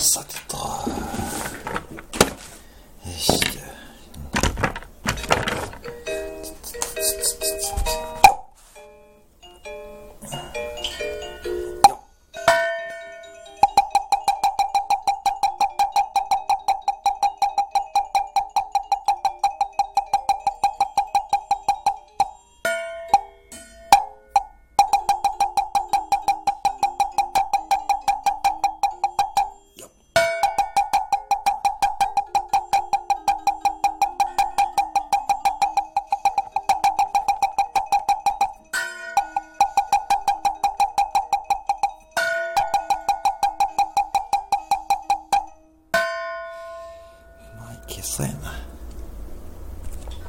さてと。けそうやな。